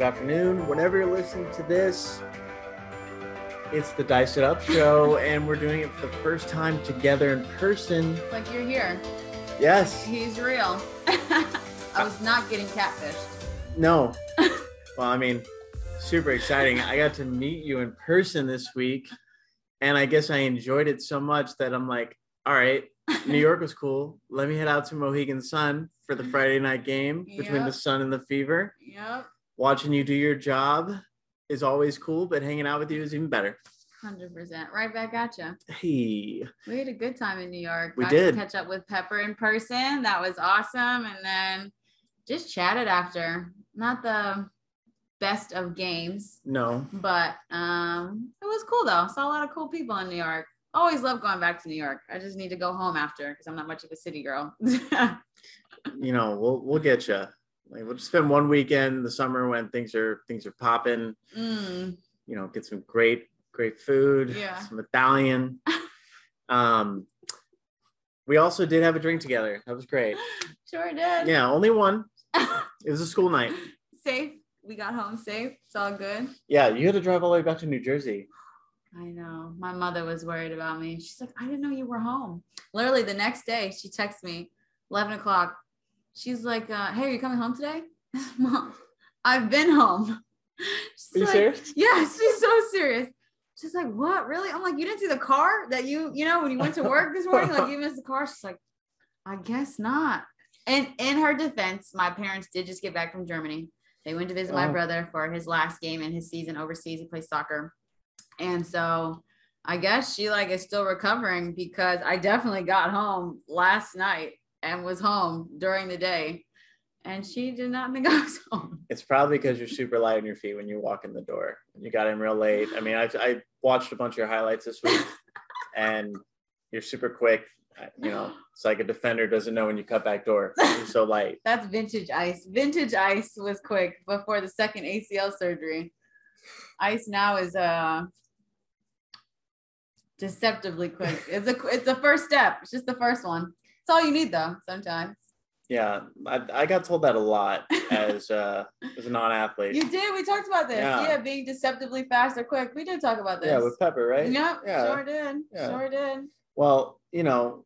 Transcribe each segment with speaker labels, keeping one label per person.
Speaker 1: good afternoon, whenever you're listening to this. It's the Dice It Up show, and we're doing it for the first time together in person.
Speaker 2: Like you're here.
Speaker 1: Yes.
Speaker 2: He's real. I was not getting catfished.
Speaker 1: No. well, I mean, super exciting. I got to meet you in person this week, and I guess I enjoyed it so much that I'm like, all right, New York was cool. Let me head out to Mohegan Sun for the Friday night game between the Sun and the Fever.
Speaker 2: Yep.
Speaker 1: Watching you do your job is always cool, but hanging out with you is even better.
Speaker 2: Hundred percent. Right back at you.
Speaker 1: Hey,
Speaker 2: We had a good time in New York.
Speaker 1: We
Speaker 2: Got
Speaker 1: did.
Speaker 2: To catch up with Pepper in person. That was awesome. And then just chatted after. Not the best of games,
Speaker 1: no,
Speaker 2: but um, it was cool though. Saw a lot of cool people in New York. Always love going back to New York. I just need to go home after because I'm not much of a city girl.
Speaker 1: you know, we'll we'll get you. Like we'll just spend one weekend in the summer when things are things are popping.
Speaker 2: Mm,
Speaker 1: You know, get some great great food,
Speaker 2: Yeah.
Speaker 1: some Italian. um, we also did have a drink together. That was great.
Speaker 2: sure did.
Speaker 1: Yeah, only one. It was a school night.
Speaker 2: safe. We got home safe. It's all good.
Speaker 1: Yeah, you had to drive all the way back to New Jersey.
Speaker 2: I know. My mother was worried about me. She's like, I didn't know you were home. Literally the next day, she texts me, 11 o'clock. She's like, uh, Hey, are you coming home today? Mom, I've been home. She's
Speaker 1: Are you
Speaker 2: like,
Speaker 1: serious?
Speaker 2: Yeah, she's so serious. She's like, What? Really? I'm like, You didn't see the car that you, you know, when you went to work this morning, like you missed the car. She's like, I guess not. And in her defense, my parents did just get back from Germany. They went to visit my
Speaker 1: Oh.
Speaker 2: brother for his last game in his season overseas. He plays soccer. And so I guess she like is still recovering because I definitely got home last night and was home during the day. And she did not think I was home.
Speaker 1: It's probably because you're super light on your feet when you walk in the door. You got in real late. I mean, I, I watched a bunch of your highlights this week, and you're super quick. You know, it's like a defender doesn't know when you cut back door. You're so light.
Speaker 2: That's vintage ice. Vintage ice was quick before the second ACL surgery. Ice now is uh deceptively quick. It's a it's the first step. It's just the first one. All you need though, sometimes.
Speaker 1: Yeah, I, I got told that a lot as uh, as a non-athlete.
Speaker 2: You did. We talked about this.
Speaker 1: Yeah.
Speaker 2: Yeah, being deceptively fast or quick. We did talk about this.
Speaker 1: yeah, with Pepper, right?
Speaker 2: Yep,
Speaker 1: Yeah.
Speaker 2: sure did.
Speaker 1: Yeah.
Speaker 2: Sure did.
Speaker 1: Well, you know,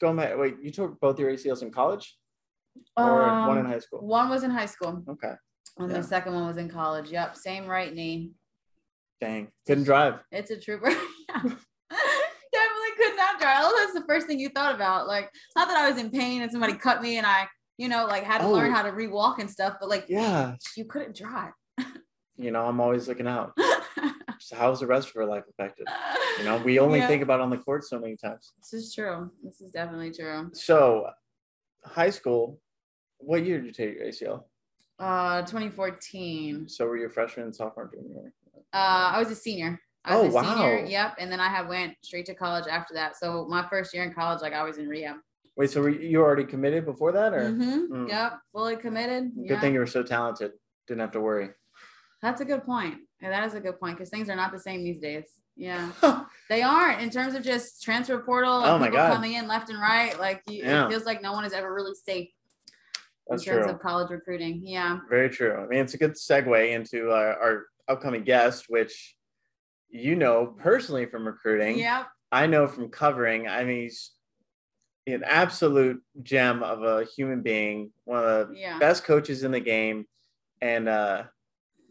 Speaker 1: going back. Wait, you took both your ACLs in college, or one in
Speaker 2: Um,
Speaker 1: high school?
Speaker 2: One was in high school,
Speaker 1: Okay,
Speaker 2: and
Speaker 1: Yeah.
Speaker 2: the second one was in college. Yep, same right knee.
Speaker 1: dang, couldn't drive.
Speaker 2: It's a trooper. Yeah. Definitely could not drive. Oh, that's the first thing you thought about. Like, not that I was in pain and somebody cut me and I, you know, like had to learn
Speaker 1: Oh.
Speaker 2: how to re-walk and stuff, but like
Speaker 1: Yeah,
Speaker 2: you couldn't drive.
Speaker 1: you know, I'm always looking out. So how's the rest of her life affected? You know, we only
Speaker 2: Yeah.
Speaker 1: think about on the court so many times.
Speaker 2: This is true. This is definitely true.
Speaker 1: So, high school, what year did you take your ACL?
Speaker 2: Uh, 2014.
Speaker 1: So were you a freshman, sophomore, junior?
Speaker 2: Uh, I was a senior. I was
Speaker 1: Oh,
Speaker 2: a senior.
Speaker 1: wow.
Speaker 2: Yep. And then I have went straight to college after that. So my first year in college, like I was in rehab.
Speaker 1: Wait, so were you already committed before that, or
Speaker 2: Mhm.
Speaker 1: Mm.
Speaker 2: Yep. Fully committed.
Speaker 1: good
Speaker 2: Yeah.
Speaker 1: thing you were so talented, didn't have to worry.
Speaker 2: That's a good point. Yeah, that is a good point because things are not the same these days. Yeah, they aren't in terms of just transfer portal
Speaker 1: Oh my God.
Speaker 2: coming in left and right. Like you,
Speaker 1: Yeah.
Speaker 2: it feels like no one is ever really safe
Speaker 1: That's
Speaker 2: in terms
Speaker 1: true.
Speaker 2: of college recruiting. Yeah.
Speaker 1: Very true. I mean, it's a good segue into our, our upcoming guest, which you know personally from recruiting.
Speaker 2: Yep.
Speaker 1: I know from covering. I mean, he's an absolute gem of a human being, one of the
Speaker 2: Yeah.
Speaker 1: best coaches in the game, and uh,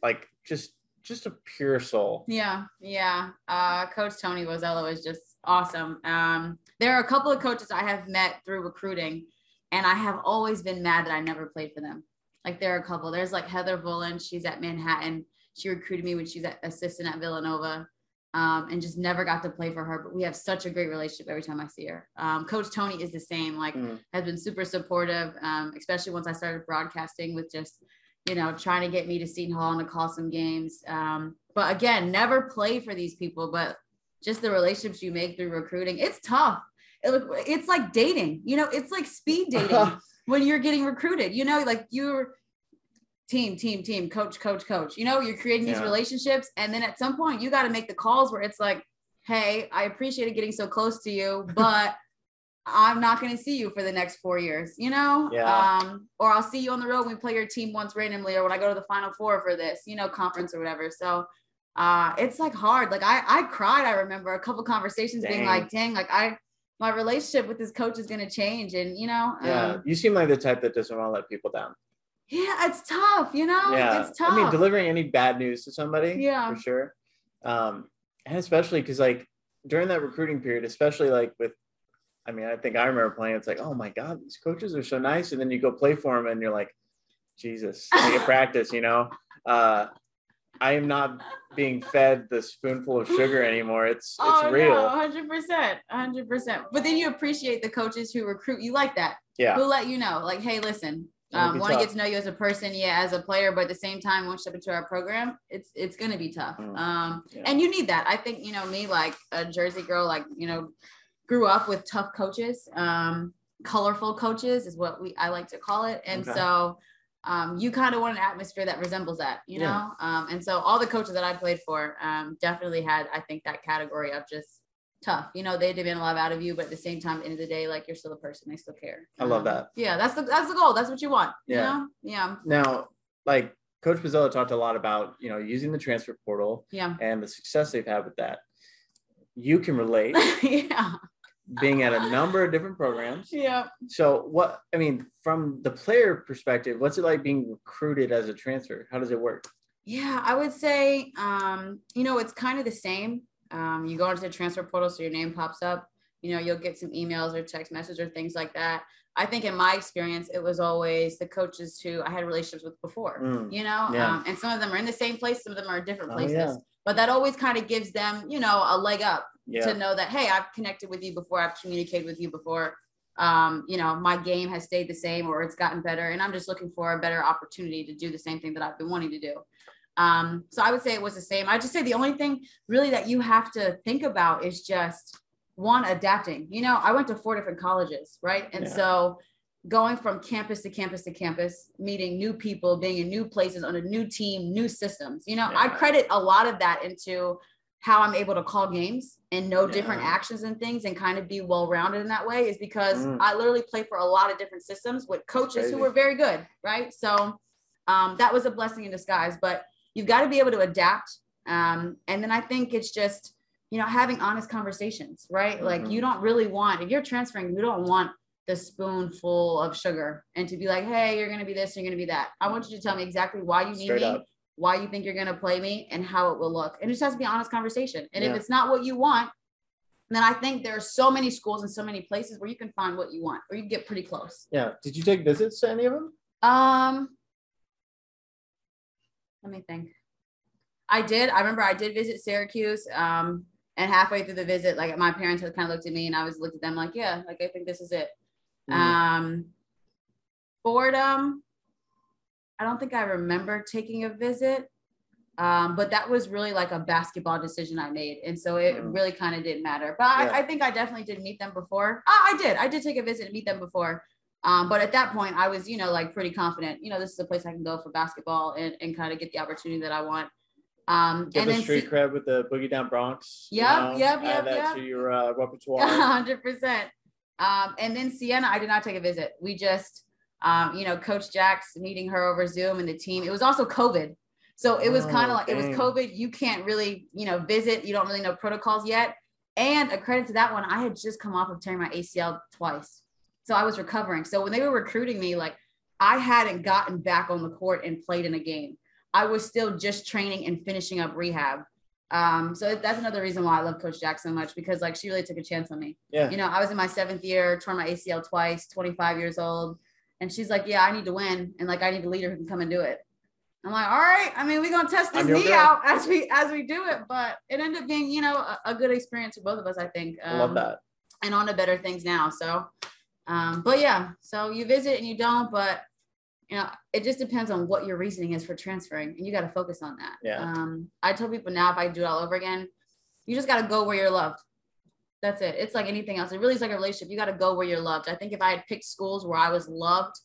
Speaker 1: like just just a pure soul.
Speaker 2: Yeah, yeah. Uh, Coach Tony Bozzella is just awesome. Um, there are a couple of coaches I have met through recruiting, and I have always been mad that I never played for them. Like there are a couple. There's like Heather Vulin. She's at Manhattan. She recruited me when she was at assistant at Villanova, um, and just never got to play for her. But we have such a great relationship every time I see her. Um, Coach Tony is the same. Like
Speaker 1: Mm.
Speaker 2: has been super supportive, um, especially once I started broadcasting with just, you know, trying to get me to Seton Hall and to call some games. Um, but again, never play for these people, but just the relationships you make through recruiting. It's tough. It, look- it's like dating, you know, it's like speed dating when you're getting recruited, you know, like you're team, team, team, coach, coach, coach, you know, you're creating these
Speaker 1: Yeah.
Speaker 2: relationships. And then at some point you got to make the calls where it's like, Hey, I appreciated getting so close to you, but I'm not going to see you for the next four years, you know?
Speaker 1: Yeah.
Speaker 2: Um, or I'll see you on the road when we play your team once randomly, or when I go to the final four for this, you know, conference or whatever. So uh, it's like hard. Like I, I cried. I remember a couple conversations being like, dang, like I, my relationship with this coach is going to change. And, you know,
Speaker 1: Yeah,
Speaker 2: um,
Speaker 1: you seem like the type that doesn't want to let people down.
Speaker 2: Yeah, it's tough, you know,
Speaker 1: yeah,
Speaker 2: it's tough.
Speaker 1: I mean, delivering any bad news to somebody,
Speaker 2: Yeah.
Speaker 1: for sure. Um, and especially because like during that recruiting period, especially like with, I mean, I think I remember playing. It's like, oh my god, these coaches are so nice, and then you go play for them, and you're like, Jesus, practice, you know. Uh, I am not being fed the spoonful of sugar anymore. It's it's real.
Speaker 2: hundred percent, hundred percent. But then you appreciate the coaches who recruit you like that,
Speaker 1: Yeah,
Speaker 2: who let you know, like, hey, listen, um, want to get to know you as a person, yeah, as a player, but at the same time, once you step into our program, it's it's gonna be tough.
Speaker 1: Mm.
Speaker 2: Um,
Speaker 1: Yeah.
Speaker 2: and you need that. I think you know me, like a Jersey girl, like you know, grew up with tough coaches, um, colorful coaches is what we I like to call it, and
Speaker 1: Okay.
Speaker 2: so. Um, you kind of want an atmosphere that resembles that, you
Speaker 1: Yeah.
Speaker 2: know. Um, and so all the coaches that I played for um, definitely had, I think, that category of just tough. You know, they demand a lot out of you, but at the same time, the end of the day, like you're still a person. They still care.
Speaker 1: I love
Speaker 2: Um,
Speaker 1: that.
Speaker 2: Yeah, that's the that's the goal. That's what you want.
Speaker 1: Yeah.
Speaker 2: You know? Yeah.
Speaker 1: Now, like Coach Bozzella talked a lot about, you know, using the transfer portal
Speaker 2: Yeah.
Speaker 1: and the success they've had with that. You can relate
Speaker 2: yeah.
Speaker 1: being at a number of different programs.
Speaker 2: Yeah.
Speaker 1: So, what I mean, from the player perspective, what's it like being recruited as a transfer? How does it work?
Speaker 2: Yeah, I would say, um, you know, it's kind of the same. Um, you go into the transfer portal, so your name pops up. You know, you'll get some emails or text message or things like that. I think in my experience, it was always the coaches who I had relationships with before.
Speaker 1: Mm,
Speaker 2: You know,
Speaker 1: Yeah.
Speaker 2: um, and some of them are in the same place, some of them are different
Speaker 1: Oh,
Speaker 2: places.
Speaker 1: yeah.
Speaker 2: But that always kind of gives them, you know, a leg up
Speaker 1: yeah.
Speaker 2: to know that hey i've connected with you before i've communicated with you before um, you know my game has stayed the same or it's gotten better and i'm just looking for a better opportunity to do the same thing that i've been wanting to do um, so i would say it was the same. I just say the only thing really that you have to think about is just one adapting. You know i went to four different colleges right? And
Speaker 1: Yeah.
Speaker 2: so going from campus to campus to campus meeting new people being in new places on a new team new systems you know? I credit a lot of that into how I'm able to call games and know different actions and things and kind of be well rounded in that way is because
Speaker 1: Mm.
Speaker 2: I literally play for a lot of different systems with coaches who were very good, right? So um, that was a blessing in disguise, but you've got to be able to adapt. Um, and then I think it's just, you know, having honest conversations, right? Like
Speaker 1: Mhm.
Speaker 2: you don't really want, if you're transferring, you don't want the spoonful of sugar and to be like, hey, you're going to be this, you're going to be that. I want you to tell me exactly why you need
Speaker 1: Straight
Speaker 2: me
Speaker 1: up.
Speaker 2: why you think you're going to play me and how it will look. And it just has to be an honest conversation. And
Speaker 1: Yeah.
Speaker 2: if it's not what you want, then I think there are so many schools and so many places where you can find what you want or you can get pretty close.
Speaker 1: Yeah. Did you take visits to any of them?
Speaker 2: Um, let me think. I did. I remember I did visit Syracuse. Um, and halfway through the visit, like my parents had kind of looked at me and I was looked at them like, yeah, like I think this is it.
Speaker 1: Mhm.
Speaker 2: Um, Fordham, I don't think I remember taking a visit. Um, but that was really like a basketball decision I made. And so it
Speaker 1: Mm.
Speaker 2: really kind of didn't matter. But
Speaker 1: Yeah.
Speaker 2: I, I think I definitely did meet them before. Ah, I did. I did take a visit and meet them before. Um, but at that point, I was, you know, like pretty confident. You know, this is a place I can go for basketball and, and kind of get the opportunity that I want. Um,
Speaker 1: Get
Speaker 2: and
Speaker 1: the
Speaker 2: then
Speaker 1: street
Speaker 2: see-
Speaker 1: cred with the Boogie Down Bronx. you
Speaker 2: Yep,
Speaker 1: know,
Speaker 2: yep,
Speaker 1: add
Speaker 2: yep,
Speaker 1: that
Speaker 2: yep.
Speaker 1: to your uh, repertoire.
Speaker 2: hundred percent. Um, and then Siena, I did not take a visit. We just, um, you know, Coach Jack's meeting her over Zoom and the team. It was also COVID, so it was kind
Speaker 1: Oh,
Speaker 2: of like it was. COVID. You can't really, you know, visit. You don't really know protocols yet. And a credit to that one, I had just come off of tearing my ACL twice, so I was recovering. So when they were recruiting me, like I hadn't gotten back on the court and played in a game. I was still just training and finishing up rehab. Um, so that's another reason why I love Coach Jack so much because like she really took a chance on me.
Speaker 1: Yeah.
Speaker 2: You know, I was in my seventh year, torn my ACL twice, 25 years old. And she's like, Yeah, I need to win. And like I need a leader who can come and do it. I'm like, all right. I mean, we're gonna test this knee
Speaker 1: girl.
Speaker 2: out as we as we do it. But it ended up being, you know, a, a good experience for both of us, I think.
Speaker 1: I love
Speaker 2: Um,
Speaker 1: that.
Speaker 2: and on to better things now. So um, but yeah, so you visit and you don't, but you know, it just depends on what your reasoning is for transferring, and you got to focus on that.
Speaker 1: Yeah.
Speaker 2: Um, I tell people now, if I do it all over again, you just got to go where you're loved. That's it. It's like anything else. It really is like a relationship. You got to go where you're loved. I think if I had picked schools where I was loved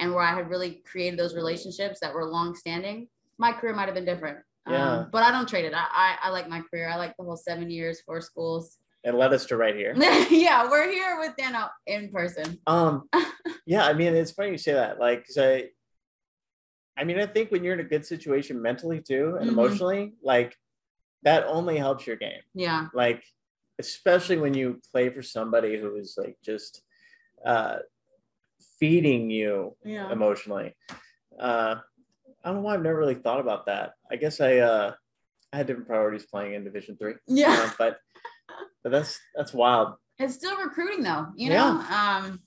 Speaker 2: and where I had really created those relationships that were long standing, my career might have been different.
Speaker 1: Yeah.
Speaker 2: Um, but I don't trade it. I, I I like my career. I like the whole seven years, four schools.
Speaker 1: It led us to right here.
Speaker 2: yeah, we're here with Dano in person.
Speaker 1: Um, yeah, I mean, it's funny you say that. Like, 'cause I, I mean, I think when you're in a good situation mentally too and
Speaker 2: Mhm.
Speaker 1: emotionally, like that only helps your game.
Speaker 2: Yeah.
Speaker 1: Like, especially when you play for somebody who is like just uh, feeding you
Speaker 2: Yeah.
Speaker 1: emotionally. Uh, I don't know why I've never really thought about that. I guess I uh, I had different priorities playing in Division Three.
Speaker 2: Yeah.
Speaker 1: Uh, but but that's that's wild.
Speaker 2: It's still recruiting though, you know. Um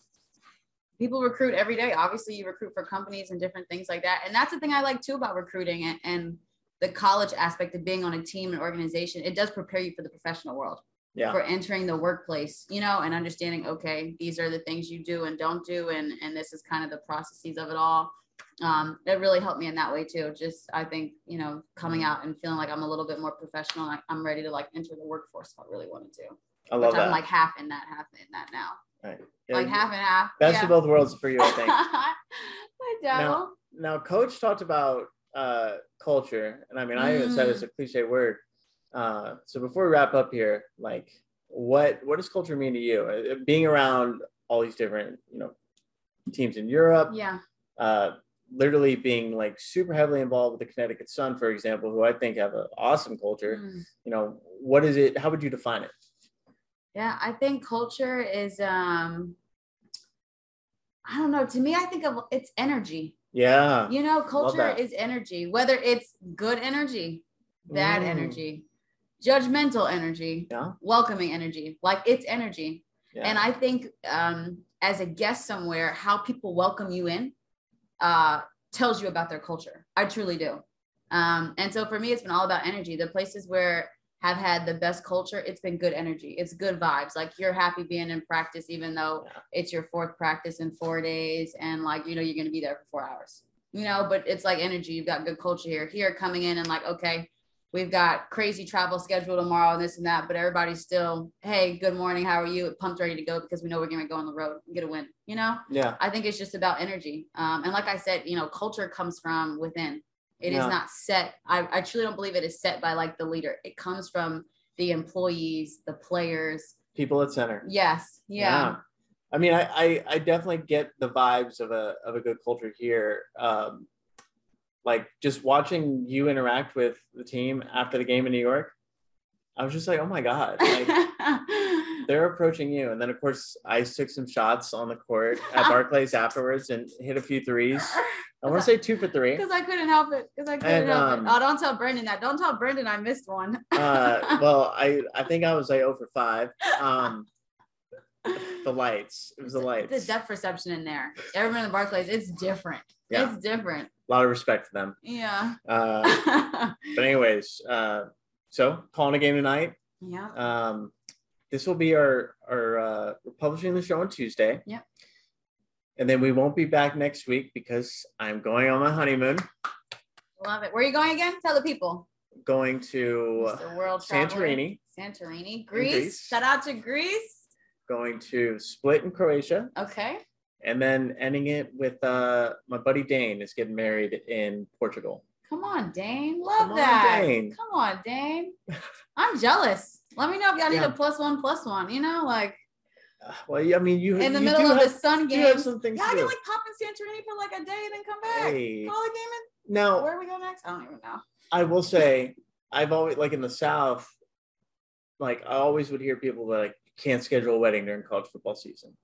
Speaker 2: people recruit every day. Obviously, you recruit for companies and different things like that. And that's the thing I like too about recruiting and, and the college aspect of being on a team and organization. It does prepare you for the professional world.
Speaker 1: Yeah.
Speaker 2: For entering the workplace, you know, and understanding, okay, these are the things you do and don't do, and and this is kind of the processes of it all. Um, it really helped me in that way too. Just I think, you know, coming out and feeling like I'm a little bit more professional. Like I'm ready to like enter the workforce if I really wanted to
Speaker 1: I love
Speaker 2: which I'm like half in that, half in that now.
Speaker 1: Right. Yeah,
Speaker 2: like half and half.
Speaker 1: Best
Speaker 2: yeah.
Speaker 1: of both worlds for you, I think.
Speaker 2: Dabble.
Speaker 1: now, coach talked about uh, culture, and I mean, I even said it's a cliche word. Uh, so before we wrap up here, like, what what does culture mean to you? Uh, Being around all these different, you know, teams in Europe,
Speaker 2: yeah.
Speaker 1: uh, literally being like super heavily involved with the Connecticut Sun, for example, who I think have an awesome culture.
Speaker 2: Mm.
Speaker 1: You know, what is it? How would you define it?
Speaker 2: Yeah, I think culture is um I don't know. To me, I think of it's energy.
Speaker 1: Yeah.
Speaker 2: You know, culture is energy, whether it's good energy, bad
Speaker 1: Mm.
Speaker 2: energy, judgmental energy,
Speaker 1: Yeah.
Speaker 2: welcoming energy. Like it's energy.
Speaker 1: Yeah.
Speaker 2: And I think um, as a guest somewhere, how people welcome you in uh, tells you about their culture. I truly do. Um, and so for me, it's been all about energy. The places where have had the best culture, it's been good energy. It's good vibes. Like you're happy being in practice, even though
Speaker 1: Yeah.
Speaker 2: it's your fourth practice in four days, and like you know you're gonna be there for four hours. You know, but it's like energy. You've got good culture here. Here coming in and like, okay, we've got crazy travel schedule tomorrow and this and that, but everybody's still, hey, good morning, how are you? Pumped, ready to go because we know we're gonna go on the road and get a win. You know,
Speaker 1: yeah.
Speaker 2: I think it's just about energy. Um, and like I said, you know, culture comes from within. It is
Speaker 1: Yeah.
Speaker 2: not set. I, I truly don't believe it is set by like the leader. It comes from the employees, the players.
Speaker 1: People at center.
Speaker 2: Yes. Yeah.
Speaker 1: I mean, I, I I definitely get the vibes of a of a good culture here. Um, like just watching you interact with the team after the game in New York, I was just like, oh my god, like they're approaching you. And then of course I took some shots on the court at Barclays afterwards and hit a few threes. I want to say two for three.
Speaker 2: Because I couldn't help it. Because I couldn't
Speaker 1: And,
Speaker 2: help
Speaker 1: um,
Speaker 2: it. Oh, don't tell Brendan that. Don't tell Brendan I missed one.
Speaker 1: Uh, well, I I think I was like 0 for five. Um, the lights. It was the lights.
Speaker 2: The depth perception in there. Everyone in the Barclays? It's different.
Speaker 1: Yeah.
Speaker 2: It's different.
Speaker 1: A lot of respect to them.
Speaker 2: Yeah.
Speaker 1: Uh, but anyways, uh, so calling a game tonight.
Speaker 2: yeah.
Speaker 1: Um, this will be our our uh, we're publishing the show on Tuesday.
Speaker 2: Yep.
Speaker 1: And then we won't be back next week because I'm going on my honeymoon.
Speaker 2: Love it. Where are you going again? Tell the people.
Speaker 1: Going to
Speaker 2: the World.
Speaker 1: Santorini.
Speaker 2: Santorini. Greece.
Speaker 1: Greece.
Speaker 2: Shout out to Greece.
Speaker 1: Going to Split in Croatia,
Speaker 2: Okay.
Speaker 1: and then ending it with uh, my buddy Dane is getting married in Portugal.
Speaker 2: Come on, Dane. Love
Speaker 1: Come on,
Speaker 2: that.
Speaker 1: Dane.
Speaker 2: Come on, Dane. I'm jealous. Let me know if y'all need a plus one, plus one. You know, like
Speaker 1: Uh, well, I mean, you
Speaker 2: in the
Speaker 1: you
Speaker 2: middle of
Speaker 1: have,
Speaker 2: the Sun
Speaker 1: you have some things
Speaker 2: Y'all
Speaker 1: to
Speaker 2: can like pop in Santorini for like a day and then come back.
Speaker 1: Hey.
Speaker 2: Call a game in.
Speaker 1: Now,
Speaker 2: Where we go next? I don't even know.
Speaker 1: I will say, I've always like in the South, like I always would hear people like can't schedule a wedding during college football season.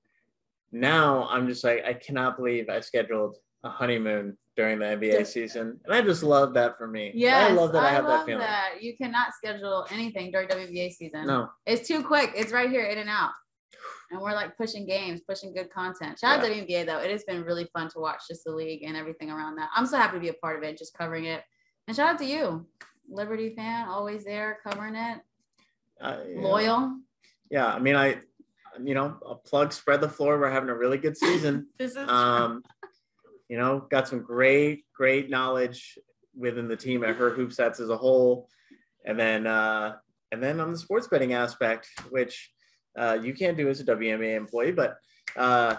Speaker 1: Now I'm just like I cannot believe I scheduled a honeymoon during the NBA season, and I just love that for me.
Speaker 2: Yes,
Speaker 1: I love that I, have
Speaker 2: love
Speaker 1: that feeling.
Speaker 2: that. You cannot schedule anything during WNBA season.
Speaker 1: No,
Speaker 2: It's too quick. It's right here, in and out. And we're like pushing games, pushing good content. Shout out to WNBA though. It has been really fun to watch just the league and everything around that. I'm so happy to be a part of it, just covering it. And shout out to you, Liberty fan, always there covering it,
Speaker 1: I- yeah.
Speaker 2: loyal.
Speaker 1: Yeah, I mean, I, you know, a plug spread the floor. We're having a really good season.
Speaker 2: This is
Speaker 1: um, you know, got some great, great knowledge within the team at her Hoop Stats as a whole, and then uh, and then on the sports betting aspect, which uh, you can't do as a WNBA employee, but uh,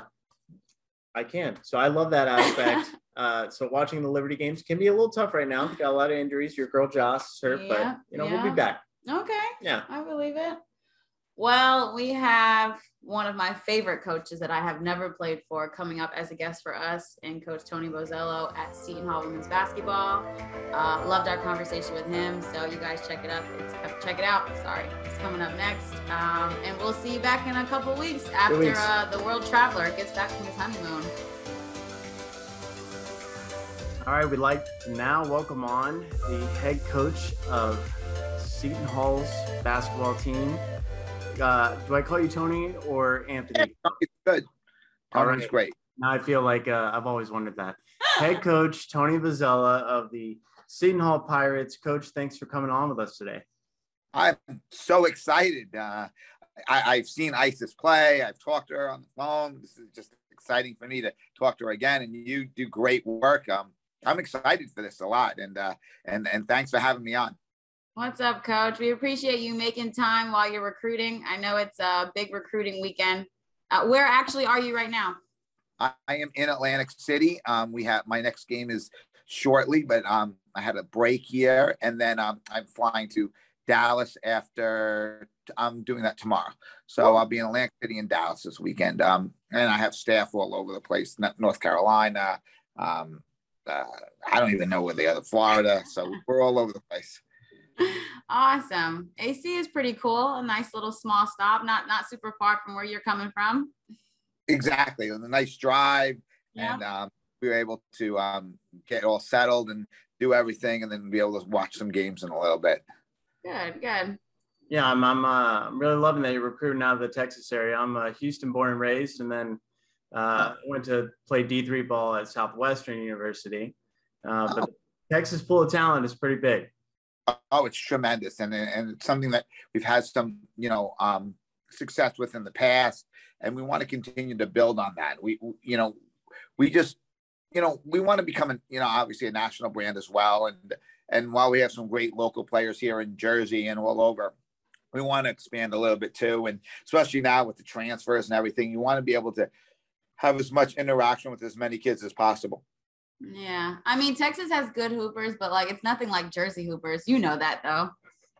Speaker 1: I can. So I love that aspect. uh, so watching the Liberty games can be a little tough right now. Got a lot of injuries. Your girl Joss hurt,
Speaker 2: Yeah,
Speaker 1: but you know we'll be back.
Speaker 2: okay.
Speaker 1: Yeah.
Speaker 2: I believe it. Well, we have one of my favorite coaches that I have never played for coming up as a guest for us, and Coach Tony Bozzella at Seton Hall Women's Basketball. Uh, loved our conversation with him, so you guys check it up. It's, check it out. Sorry, it's coming up next, um, and we'll see you back in a couple weeks after. Uh, the World Traveler gets back from his honeymoon.
Speaker 1: All right, we'd like to now welcome on the head coach of Seton Hall's basketball team. Uh, do I call you Tony or Anthony?
Speaker 3: It's good.
Speaker 1: All
Speaker 3: Tony's
Speaker 1: right.
Speaker 3: great.
Speaker 1: Now I feel like uh, I've always wondered that. Head coach Tony Bozzella of the Seton Hall Pirates. Coach, thanks for coming on with us today.
Speaker 3: I'm so excited. Uh, I, I've seen Isis play. I've talked to her on the phone. This is just exciting for me to talk to her again. And you do great work. Um, I'm excited for this a lot. And uh, and and thanks for having me on.
Speaker 2: What's up, Coach? We appreciate you making time while you're recruiting. I know it's a big recruiting weekend. Uh, where actually are you right now?
Speaker 3: I, I am in Atlantic City. Um, we have my next game is shortly, but um, I had a break here, and then um, I'm flying to Dallas after. I'm doing that tomorrow, so I'll be in Atlantic City and Dallas this weekend. Um, and I have staff all over the place, North Carolina. Um, uh, I don't even know where the other Florida. So we're all over the place.
Speaker 2: Awesome. AC is pretty cool. A nice little small stop, not not super far from where you're coming from.
Speaker 3: Exactly, and a nice drive,
Speaker 2: Yeah.
Speaker 3: and um, we were able to um, get all settled and do everything, and then be able to watch some games in a little bit.
Speaker 2: Good, good.
Speaker 1: Yeah, I'm I'm, uh, I'm really loving that you're recruiting out of the Texas area. I'm uh, Houston born and raised, and then uh, went to play D3 ball at Southwestern University. Uh, but the Texas pool of talent is pretty big.
Speaker 3: Oh, it's tremendous, and and it's something that we've had some you know um, success with in the past, and we want to continue to build on that. We you know we just you know we want to become an, you know obviously a national brand as well, and and while we have some great local players here in Jersey and all over. We want to expand a little bit too, and especially now with the transfers and everything, you want to be able to have as much interaction with as many kids as possible.
Speaker 2: Yeah. I mean, Texas has good hoopers, but like it's nothing like Jersey hoopers. You know that though.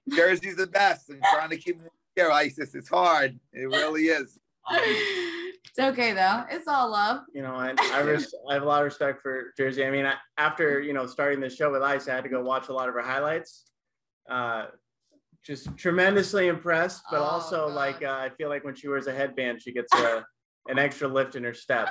Speaker 3: Jersey's the best, and trying to keep them here, Isis, it's hard. It really is.
Speaker 2: it's okay though. It's all love.
Speaker 1: You know, I I, res- I have a lot of respect for Jersey. I mean, I, after you know starting the show with Ice, I had to go watch a lot of her highlights. Uh, just tremendously impressed, but
Speaker 2: Oh,
Speaker 1: also
Speaker 2: God.
Speaker 1: like uh, I feel like when she wears a headband, she gets a, an extra lift in her step.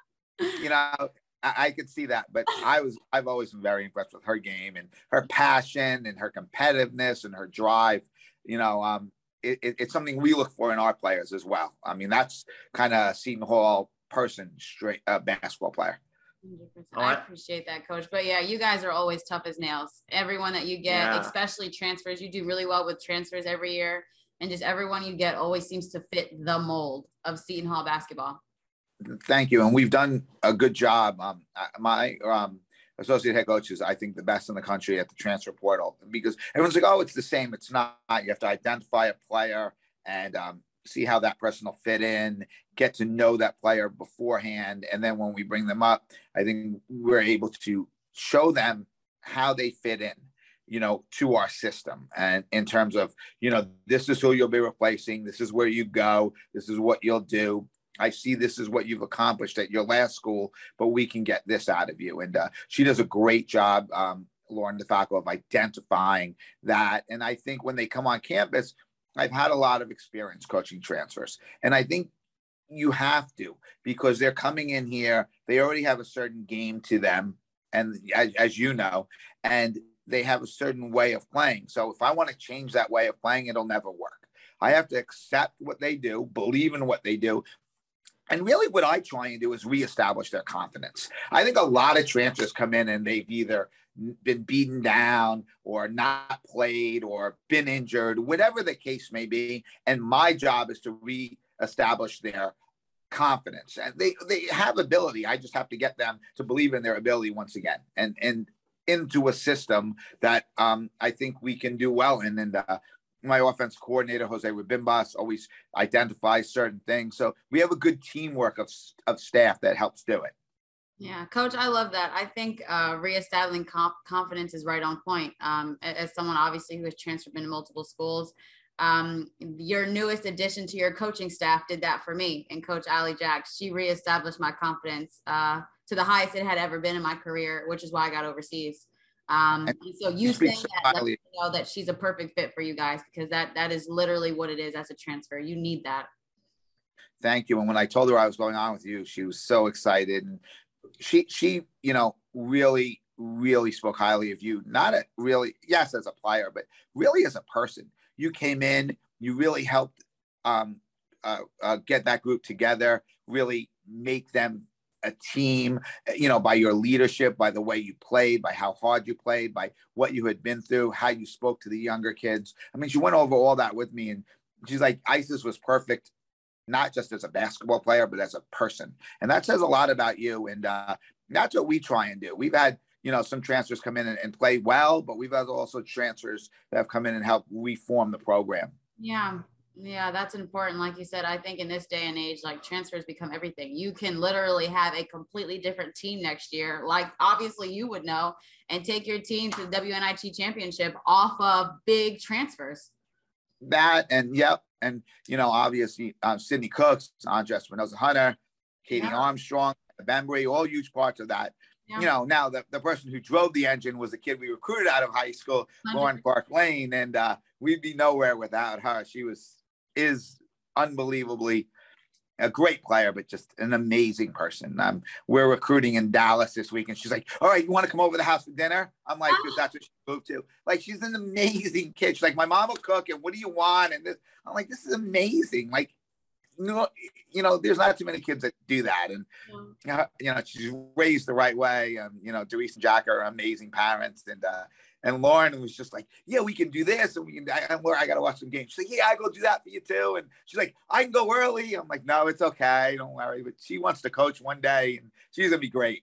Speaker 3: you know, I, I could see that, but I was I've always been very impressed with her game and her passion and her competitiveness and her drive. You know, um, it, it's something we look for in our players as well. I mean, that's kind of Seton Hall person, straight uh, basketball player.
Speaker 2: I appreciate that, coach. But yeah, you guys are always tough as nails. Everyone that you get, yeah. especially transfers, you do really well with transfers every year. And just everyone you get always seems to fit the mold of Seton Hall basketball.
Speaker 3: Thank you. And we've done a good job. Um, my um, associate head coach is, I think, the best in the country at the transfer portal because everyone's like, oh, it's the same. It's not. You have to identify a player and um, see how that person will fit in, get to know that player beforehand. And then when we bring them up, I think we're able to show them how they fit in, you know, to our system. And in terms of, you know, this is who you'll be replacing, this is where you go, this is what you'll do. I see this is what you've accomplished at your last school, but we can get this out of you. And uh, she does a great job, um, Lauren DeFalco, of identifying that. And I think when they come on campus, I've had a lot of experience coaching transfers. And I think you have to because they're coming in here, they already have a certain game to them. And as, as you know, and they have a certain way of playing. So if I want to change that way of playing, it'll never work. I have to accept what they do, believe in what they do, and really, what I try and do is reestablish their confidence. I think a lot of transfers come in and they've either been beaten down or not played or been injured, whatever the case may be. And my job is to reestablish their confidence. And they they have ability. I just have to get them to believe in their ability once again. And and into a system that um, I think we can do well in. And uh, my offense coordinator Jose Rebimbas always identifies certain things. So we have a good teamwork of of staff that helps do it.
Speaker 2: Yeah, coach, I love that. I think uh, reestablishing comp- confidence is right on point. Um, as someone obviously who has transferred into multiple schools, um, your newest addition to your coaching staff did that for me. And Coach Ali Jack, she reestablished my confidence uh, to the highest it had ever been in my career, which is why I got overseas. Um, and so you saying that let me know that she's a perfect fit for you guys because that that is literally what it is as a transfer. You need that.
Speaker 3: Thank you. And when I told her I was going on with you, she was so excited. And she she, you know, really, really spoke highly of you. Not a really, yes, as a player, but really as a person. You came in, you really helped um, uh, uh, get that group together, really make them a team, you know, by your leadership, by the way you played, by how hard you played, by what you had been through, how you spoke to the younger kids. I mean, she went over all that with me, and she's like, Isis was perfect, not just as a basketball player, but as a person, and that says a lot about you. And uh, that's what we try and do. We've had you know some transfers come in and, and play well, but we've had also transfers that have come in and helped reform the program.
Speaker 2: Yeah, yeah, that's important. Like you said, I think in this day and age, like transfers become everything. You can literally have a completely different team next year. Like obviously you would know, and take your team to the WNIT championship off of big transfers.
Speaker 3: That and yep, and you know, obviously um, Sidney Cooks, Andra Espinoza Hunter, Katie yeah. Armstrong, Bembry, all huge parts of that. Yeah. You know, now the, the person who drove the engine was a kid we recruited out of high school, 100. Lauren Park Lane, and uh, we'd be nowhere without her. She was is unbelievably a great player, but just an amazing person. Um, we're recruiting in Dallas this week, and she's like, "All right, you want to come over to the house for dinner?" I'm like, "Because that's what she moved to." Like, she's an amazing kid. She's like, "My mom will cook, and what do you want?" And this, I'm like, "This is amazing." Like, you know, you know, there's not too many kids that do that, and yeah. you know, she's raised the right way. And you know, Doris and Jack are amazing parents, and uh, and Lauren was just like, yeah, we can do this. And we can, I, am I got to watch some games. She's like, yeah, I go do that for you too. And she's like, I can go early. I'm like, no, it's okay. Don't worry. But she wants to coach one day and she's going to be great.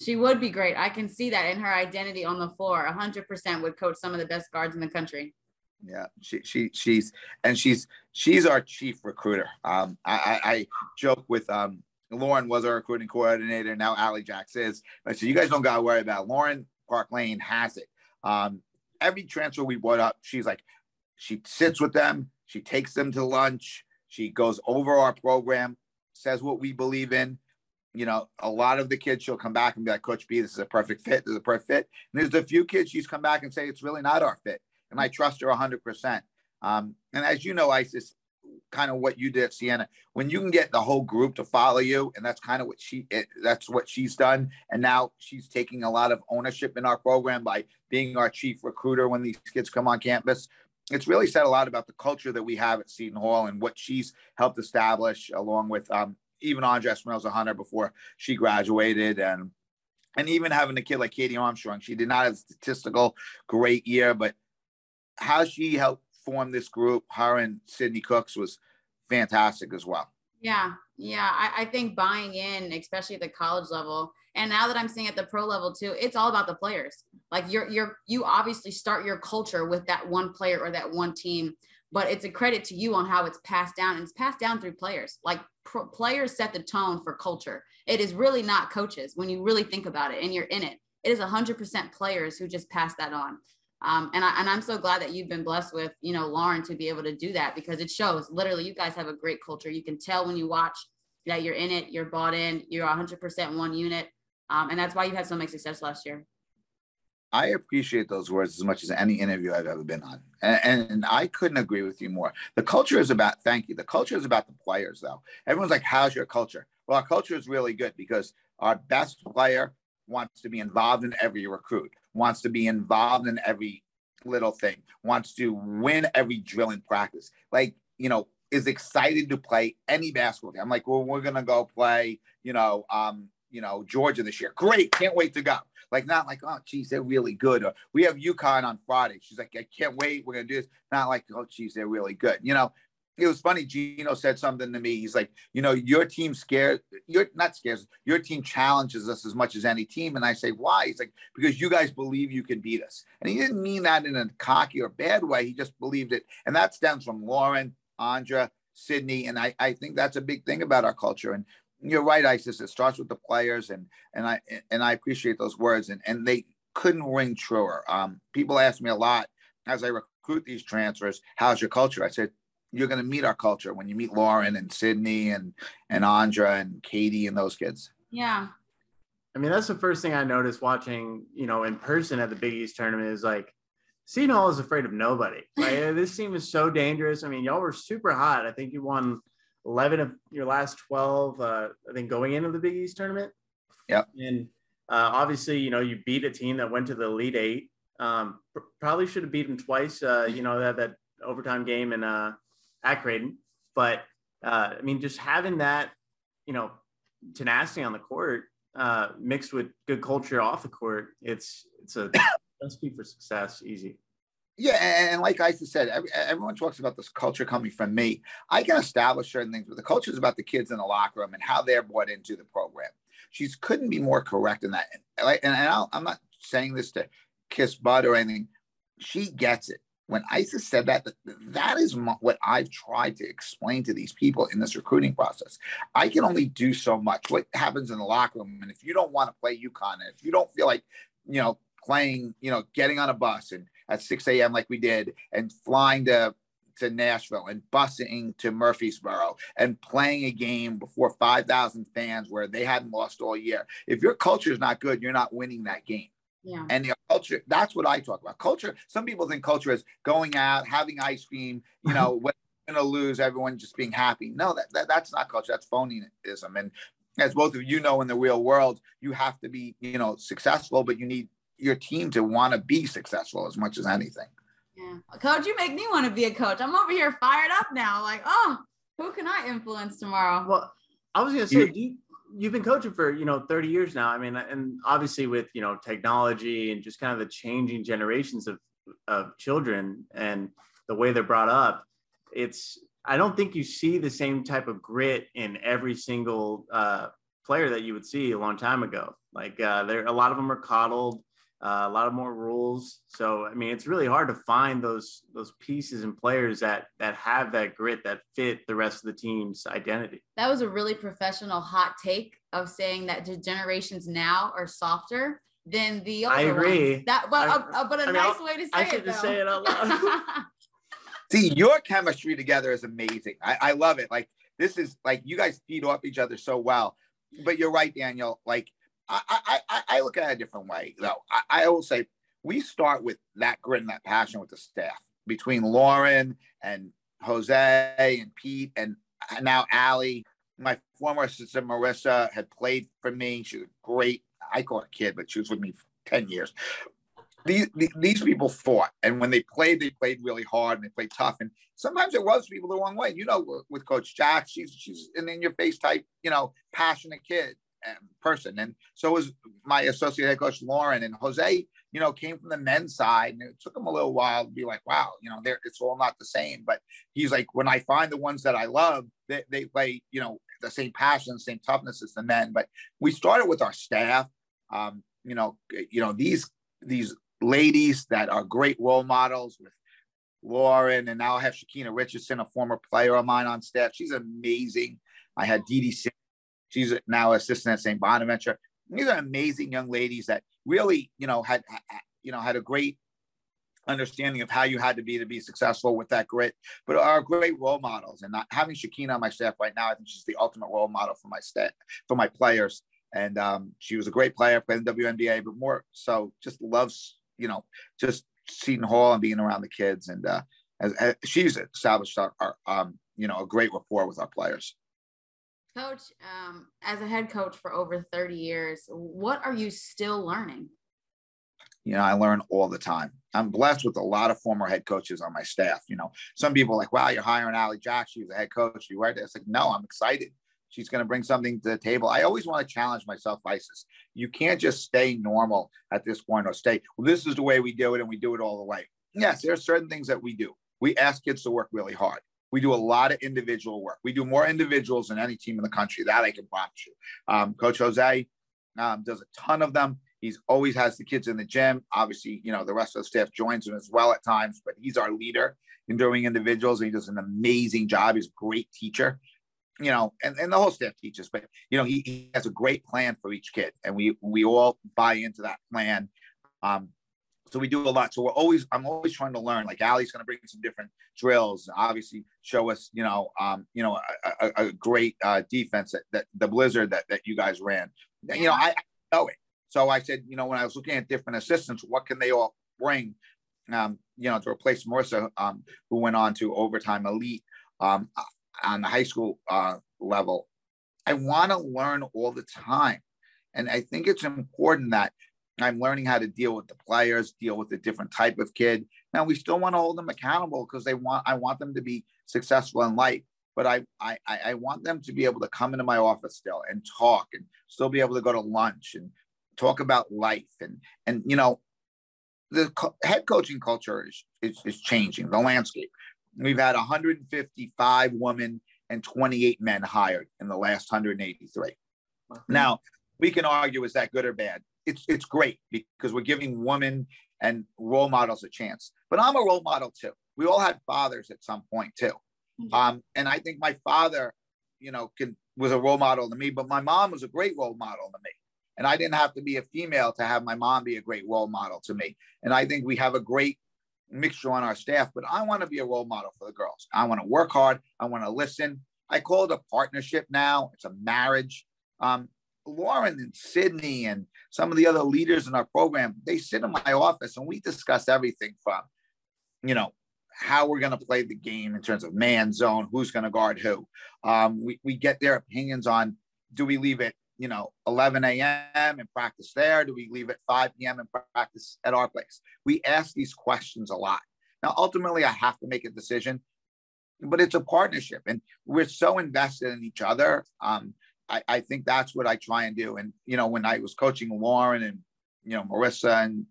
Speaker 2: She would be great. I can see that in her identity on the floor. 100% would coach some of the best guards in the country.
Speaker 3: Yeah, she she she's and she's she's our chief recruiter. Um, I, I, I joke with um Lauren was our recruiting coordinator. Now Ali Jacks is. I said, you guys don't gotta worry about it. Lauren Park Lane has it. Um, every transfer we brought up, she's like, she sits with them, she takes them to lunch, she goes over our program, says what we believe in. You know, a lot of the kids she'll come back and be like, Coach B, this is a perfect fit. This is a perfect fit. And there's a few kids she's come back and say it's really not our fit. And I trust her 100%. Um, and as you know, Isis, kind of what you did at Siena. When you can get the whole group to follow you, and that's kind of what she it, that's what she's done. And now she's taking a lot of ownership in our program by being our chief recruiter when these kids come on campus. it's really said a lot about the culture that we have at Seton Hall and what she's helped establish, along with um, even Andra Espinoza Hunter before she graduated, and and even having a kid like Katie Armstrong. She did not have a statistical great year, but how she helped form this group, her and Sidney Cooks, was fantastic as well.
Speaker 2: Yeah, yeah. I, I think buying in, especially at the college level, and now that I'm seeing at the pro level too, it's all about the players. Like you're you're you obviously start your culture with that one player or that one team, but it's a credit to you on how it's passed down and it's passed down through players. Like pro- players set the tone for culture. It is really not coaches when you really think about it and you're in it. It is 100% players who just pass that on. Um, and, I, and I'm so glad that you've been blessed with, you know, Lauren to be able to do that because it shows literally you guys have a great culture. You can tell when you watch that you're in it, you're bought in, you're 100% one unit. Um, and that's why you had so much success last year.
Speaker 3: I appreciate those words as much as any interview I've ever been on. And, and, I couldn't agree with you more. The culture is about, thank you. The culture is about the players, though. Everyone's like, how's your culture? Well, our culture is really good because our best player wants to be involved in every recruit, wants to be involved in every little thing, wants to win every drill in practice. Like, you know, is excited to play any basketball game. I'm like, well, we're gonna go play, you know, um, you know, Georgia this year. Great, can't wait to go. Like not like, oh geez, they're really good. Or we have UConn on Friday. She's like, I can't wait. We're gonna do this. Not like, oh geez, they're really good. You know, it was funny. Gino said something to me. He's like, you know, your team scares, you're not scares, your team challenges us as much as any team. And I say, why? He's like, because you guys believe you can beat us. And he didn't mean that in a cocky or bad way. He just believed it. And that stems from Lauren, Andra, Sidney. And I, I think that's a big thing about our culture. And you're right, Isis. It starts with the players, and and I and I appreciate those words, and and they couldn't ring truer. Um, people ask me a lot as I recruit these transfers, "How's your culture?" I said, "You're going to meet our culture when you meet Lauren and Sidney and and Andra and Katie and those kids."
Speaker 2: Yeah.
Speaker 1: I mean, that's the first thing I noticed watching, you know, in person at the Big East tournament is like, Seton Hall is afraid of nobody. Like, this team is so dangerous. I mean, y'all were super hot. I think you won 11 of your last 12, uh, I think, going into the Big East tournament.
Speaker 3: Yeah.
Speaker 1: And uh, obviously, you know, you beat a team that went to the Elite Eight. Um, pr- probably should have beat them twice, uh, you know, that, that overtime game in, uh, at Creighton. But, uh, I mean, just having that, you know, tenacity on the court uh, mixed with good culture off the court, it's, it's a recipe for success, easy.
Speaker 3: Yeah, and like I said, everyone talks about this culture coming from me. I can establish certain things, but the culture is about the kids in the locker room and how they're brought into the program. She couldn't be more correct in that. And, and i am not saying this to kiss butt or anything. She gets it. When Isis said that, that is what I've tried to explain to these people in this recruiting process. I can only do so much. What happens in the locker room, and if you don't want to play UConn, and if you don't feel like, you know, playing, you know, getting on a bus and at 6 a.m. like we did and flying to to Nashville and busing to Murfreesboro and playing a game before 5,000 fans where they hadn't lost all year. If your culture is not good, you're not winning that game.
Speaker 2: Yeah.
Speaker 3: And the culture, that's what I talk about. Culture, some people think culture is going out, having ice cream, you know, when you're going to lose, everyone just being happy. No, that, that that's not culture. That's phonyism. And as both of you know in the real world, you have to be, you know, successful, but you need your team to want to be successful as much as anything.
Speaker 2: Yeah. Coach, you make me want to be a coach. I'm over here fired up now. Like, oh, who can I influence tomorrow?
Speaker 1: Well, I was gonna say, you, you've been coaching for you know 30 years now. I mean, and obviously with you know technology and just kind of the changing generations of of children and the way they're brought up, it's I don't think you see the same type of grit in every single uh, player that you would see a long time ago. Like uh, there, a lot of them are coddled uh, a lot of more rules. So I mean, it's really hard to find those those pieces and players that that have that grit that fit the rest of the team's identity.
Speaker 2: That was a really professional hot take of saying that the generations now are softer than the older
Speaker 1: I agree.
Speaker 2: Ones. That, but, I, uh, but a I nice mean, way to say
Speaker 1: I
Speaker 2: it.
Speaker 1: I should say it out loud.
Speaker 3: See, your chemistry together is amazing. I, I love it. Like this is like you guys feed off each other so well. But you're right, Daniel. Like I, I, I look at it a different way, though. I, I will say we start with that grit and that passion with the staff between Lauren and Jose and Pete and now Allie. My former assistant Marissa had played for me. She was a great. I call her kid, but she was with me for 10 years. these these people fought, and when they played, they played really hard and they played tough. And sometimes it was people the wrong way. You know, with Coach Jack, she's she's an in your face type, you know, passionate kid person, and so was my associate head coach Lauren and Jose. You know, came from the men's side, and it took him a little while to be like, wow, you know, it's all not the same. But he's like, when I find the ones that I love, they, they play, you know, the same passion, same toughness as the men. But we started with our staff. Um, you know, you know these these ladies that are great role models with Lauren, and now I have Shakina Richardson, a former player of mine on staff. She's amazing. I had Dee Dee She's now assistant at St. Bonaventure. These are amazing young ladies that really, you know, had, you know, had a great understanding of how you had to be to be successful with that grit, but are great role models. And not, having Shakina on my staff right now, I think she's the ultimate role model for my staff, for my players. And um, she was a great player, played in WNBA, but more so just loves you know, just Seton Hall and being around the kids. And uh, as, as she's established our, our um, you know, a great rapport with our players.
Speaker 2: Coach, um, as a head coach for over 30 years, what are you still learning?
Speaker 3: You know, I learn all the time. I'm blessed with a lot of former head coaches on my staff. You know, some people like, wow, you're hiring Ali Jaques. She was a head coach. You there. It's like, no, I'm excited. She's going to bring something to the table. I always want to challenge myself, Isis. You can't just stay normal at this point or stay, well, this is the way we do it and we do it all the way. Yes, there are certain things that we do. We ask kids to work really hard. We do a lot of individual work. We do more individuals than any team in the country. That I can promise you. Um, Coach Jose um, does a ton of them. He's always has the kids in the gym. Obviously, you know, the rest of the staff joins him as well at times, but he's our leader in doing individuals. And he does an amazing job. He's a great teacher you know, and, and the whole staff teaches, but you know, he, he has a great plan for each kid, and we we all buy into that plan. Um, so we do a lot. So we're always, I'm always trying to learn. Like Ali's going to bring some different drills, obviously show us, you know, um, you know, a, a, a great uh, defense that, that the Blizzard that that you guys ran. You know, I, I know it. So I said, you know, when I was looking at different assistants, what can they all bring? Um, you know, to replace Marissa, um, who went on to overtime elite. Um, on the high school uh, level. I want to learn all the time. And I think it's important that I'm learning how to deal with the players, deal with a different type of kid. Now we still want to hold them accountable because they want I want them to be successful in life. But I, I I want them to be able to come into my office still and talk and still be able to go to lunch and talk about life and and you know the co- head coaching culture is, is, is changing the landscape We've had 155 women and 28 men hired in the last 183. Now, we can argue is that good or bad? It's it's great because we're giving women and role models a chance. But I'm a role model too. We all had fathers at some point too. Mm-hmm. Um, and I think my father, you know, can was a role model to me, but my mom was a great role model to me. And I didn't have to be a female to have my mom be a great role model to me. And I think we have a great mixture on our staff, but I want to be a role model for the girls. I want to work hard. I want to listen. I call it a partnership now. It's a marriage. Um, Lauren and Sidney and some of the other leaders in our program, they sit in my office and we discuss everything from, you know, how we're going to play the game in terms of man zone, who's going to guard who. Um, we, we get their opinions on do we leave it you know 11 a.m. and practice there? Do we leave at 5 p.m. and practice at our place? We ask these questions a lot. Now, ultimately, I have to make a decision, but it's a partnership, and we're so invested in each other. Um, I, I think that's what I try and do. And you know, when I was coaching Lauren and you know Marissa and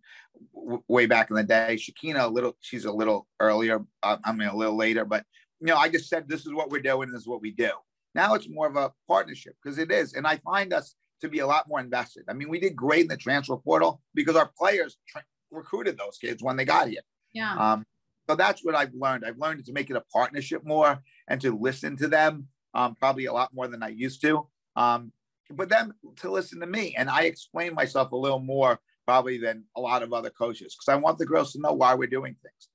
Speaker 3: w- way back in the day, Shakina a little, she's a little earlier. Uh, I mean, a little later, but you know, I just said this is what we're doing. This is what we do. Now it's more of a partnership because it is. And I find us to be a lot more invested. I mean, we did great in the transfer portal because our players tra- recruited those kids when they got here.
Speaker 2: Yeah.
Speaker 3: Um, so that's what I've learned. I've learned to make it a partnership more and to listen to them um, probably a lot more than I used to. Um, but then to listen to me. And I explain myself a little more probably than a lot of other coaches because I want the girls to know why we're doing things.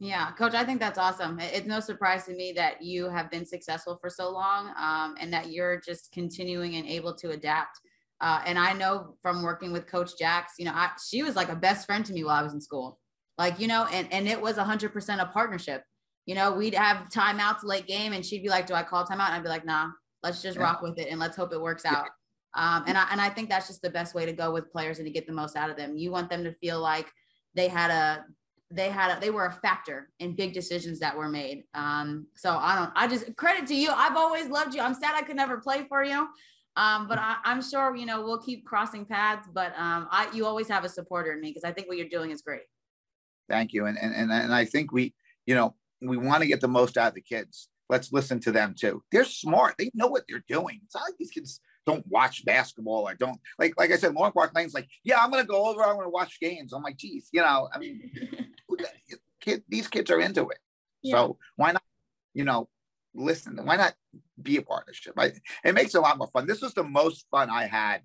Speaker 2: Yeah, coach, I think that's awesome. It's no surprise to me that you have been successful for so long um, and that you're just continuing and able to adapt. Uh, and I know from working with Coach Jaques, you know, I, she was like a best friend to me while I was in school. Like, you know, and, and it was 100% a partnership. You know, we'd have timeouts late game and she'd be like, Do I call timeout? And I'd be like, Nah, let's just yeah. rock with it and let's hope it works out. Um, and, I, and I think that's just the best way to go with players and to get the most out of them. You want them to feel like, they had a they had a, they were a factor in big decisions that were made. Um, so I don't I just credit to you. I've always loved you. I'm sad I could never play for you. Um, but I, am sure you know we'll keep crossing paths. But um, I you always have a supporter in me because I think what you're doing is great.
Speaker 3: Thank you, and and and, and I think we you know we want to get the most out of the kids. Let's listen to them too. They're smart. They know what they're doing. It's not like these kids don't watch basketball or don't like like I said, Lauren Park Lane's like, yeah, I'm gonna go over, I'm gonna watch games. I'm like, geez, you know, I mean kid, these kids are into it. Yeah. So why not, you know, listen, why not be a partnership? I, it makes it a lot more fun. This was the most fun I had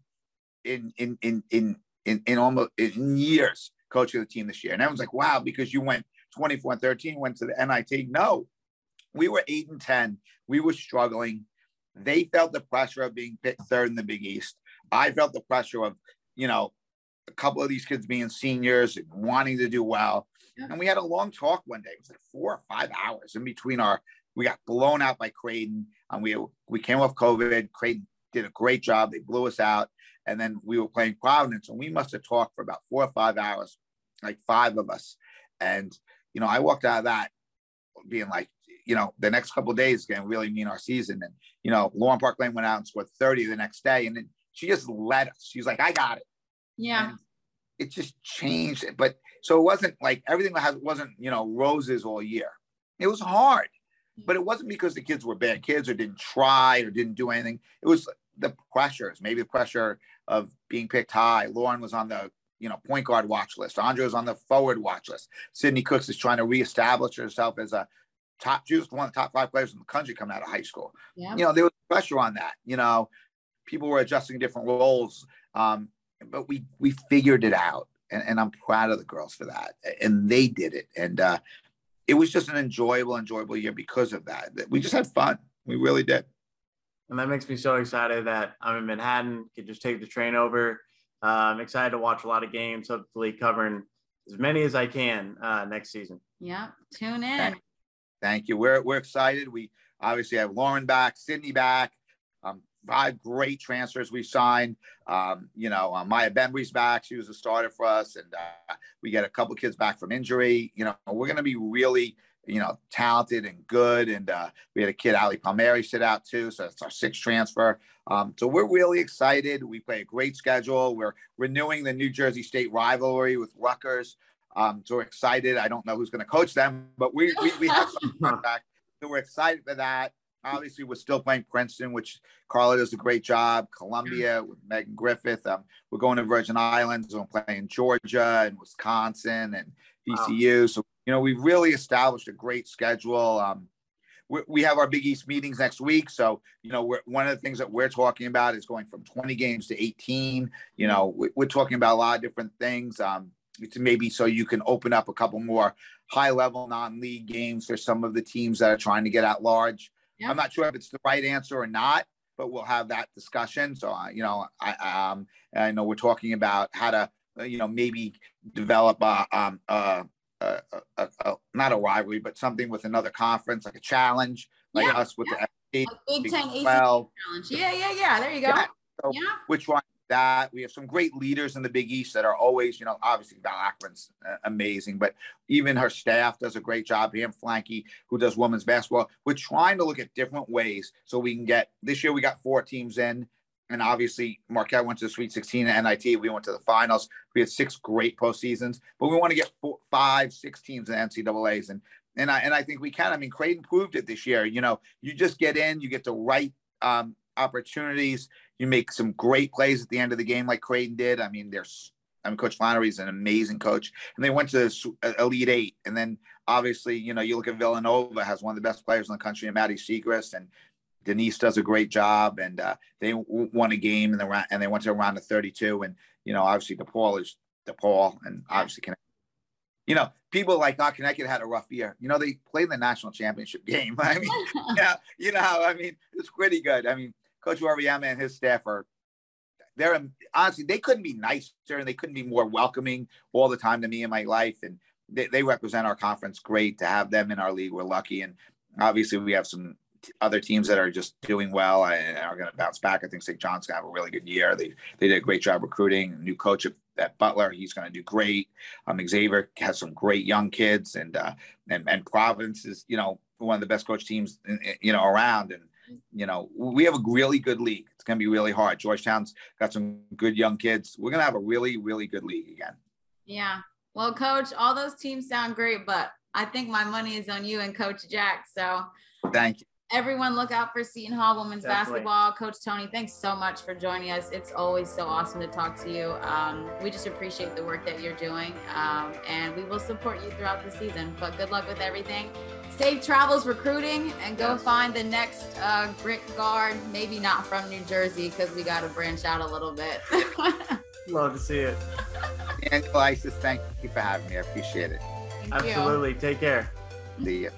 Speaker 3: in in in in in, in almost in years coaching the team this year. And everyone's like, wow, because you went 24 and 13, went to the NIT. No, we were eight and 10. We were struggling. They felt the pressure of being picked third in the Big East. I felt the pressure of, you know, a couple of these kids being seniors and wanting to do well. Yeah. And we had a long talk one day. It was like four or five hours in between our. We got blown out by Creighton, and we we came off COVID. Creighton did a great job. They blew us out, and then we were playing Providence, and we must have talked for about four or five hours, like five of us. And you know, I walked out of that being like, you know, the next couple days can really mean our season. And you know, Lauren Park Lane went out and scored 30 the next day, and then she just led us. She's like, I got it.
Speaker 2: Yeah.
Speaker 3: And it just changed. But so it wasn't like everything wasn't, you know, roses all year. It was hard, but it wasn't because the kids were bad kids or didn't try or didn't do anything. It was the pressures, maybe the pressure of being picked high. Lauren was on the, you know, point guard watch list. Andra was on the forward watch list. Sidney Cooks is trying to reestablish herself as a top, she one of the top five players in the country coming out of high school. Yeah. You know, there was pressure on that. You know, people were adjusting different roles. Um, but we we figured it out, and, and I'm proud of the girls for that, and they did it, and uh, it was just an enjoyable, enjoyable year because of that. We just had fun. We really did.
Speaker 1: And that makes me so excited that I'm in Manhattan. Could just take the train over. Uh, I'm excited to watch a lot of games. Hopefully, covering as many as I can uh, next season.
Speaker 2: Yeah, tune in.
Speaker 3: Thank you. We're we're excited. We obviously have Lauren back, Sidney back, um, five great transfers we signed. Um, you know, uh, Maya Bembry's back. She was a starter for us. And uh, we get a couple kids back from injury. You know, we're going to be really, you know, talented and good. And uh, we had a kid, Ali Palmieri, sit out too. So that's our sixth transfer. Um, so we're really excited. We play a great schedule. We're renewing the New Jersey State rivalry with Rutgers. Um, so we're excited. I don't know who's going to coach them, but we, we, we have some contact. So we're excited for that. Obviously, we're still playing Princeton, which Carla does a great job. Columbia with Megan Griffith. Um, we're going to Virgin Islands. We're playing Georgia and Wisconsin and VCU. Wow. So, you know, we've really established a great schedule. Um, we, we have our Big East meetings next week. So, you know, we're, one of the things that we're talking about is going from 20 games to 18. You know, we, are talking about a lot of different things. Um, to maybe so you can open up a couple more high level non league games for some of the teams that are trying to get at large. Yeah. I'm not sure if it's the right answer or not, but we'll have that discussion. So, uh, you know, I um, I know we're talking about how to, uh, you know, maybe develop a, um, a, a, a, not a rivalry, but something with another conference, like a challenge, like yeah, us with
Speaker 2: yeah. the Big Ten ACC challenge. Yeah, yeah, yeah. There you go. Yeah.
Speaker 3: So yeah. We're trying that. We have some great leaders in the Big East that are always, you know, obviously Val Ackerman's uh, amazing, but even her staff does a great job. Pam Flanky, who does women's basketball. We're trying to look at different ways so we can get this year. We got four teams in, and obviously Marquette went to the Sweet 16 at NIT. We went to the finals. We had six great postseasons, but we want to get four, five, six teams in NCAA's, and and I and I think we can. I mean, Creighton proved it this year. You know, you just get in, you get the right um, opportunities you make some great plays at the end of the game, like Creighton did. I mean, there's, I mean, Coach Flanery is an amazing coach, and they went to uh, Elite Eight, and then obviously, you know, you look at Villanova has one of the best players in the country, and Maddy Siegrist, and Denise does a great job, and uh, they won a game, and they and they went to a round of 32, and you know, obviously, DePaul is DePaul, and obviously, Connecticut. You know, people like oh, Connecticut had a rough year. You know, they played in the national championship game. I mean, yeah, you know, I mean, it's pretty good. I mean, Coach Auriemma and his staff are they're honestly they couldn't be nicer and they couldn't be more welcoming all the time to me in my life and they, they represent our conference great to have them in our league we're lucky and obviously we have some other teams that are just doing well and are going to bounce back. I think St. John's going to have a really good year. They they did a great job recruiting. New coach at, at Butler, he's going to do great. Um, Xavier has some great young kids, and uh, and and Providence is you know one of the best coach teams you know around. And you know we have a really good league. It's going to be really hard. Georgetown's got some good young kids. We're going to have a really really good league again.
Speaker 2: Yeah. Well, coach, all those teams sound great, but I think my money is on you and Coach Jaques. So
Speaker 3: thank you
Speaker 2: everyone look out for Seton Hall women's Definitely. basketball. Coach Tony, thanks so much for joining us. It's always so awesome to talk to you. Um, we just appreciate the work that you're doing, um, and we will support you throughout the season. But good luck with everything. Safe travels recruiting, and go yes. find the next uh, grit guard. Maybe not from New Jersey because we got to branch out a little bit.
Speaker 1: Love to see it.
Speaker 3: Angela Isis, thank you for having me. I appreciate it.
Speaker 1: Thank Absolutely. You. Take care.
Speaker 3: See you.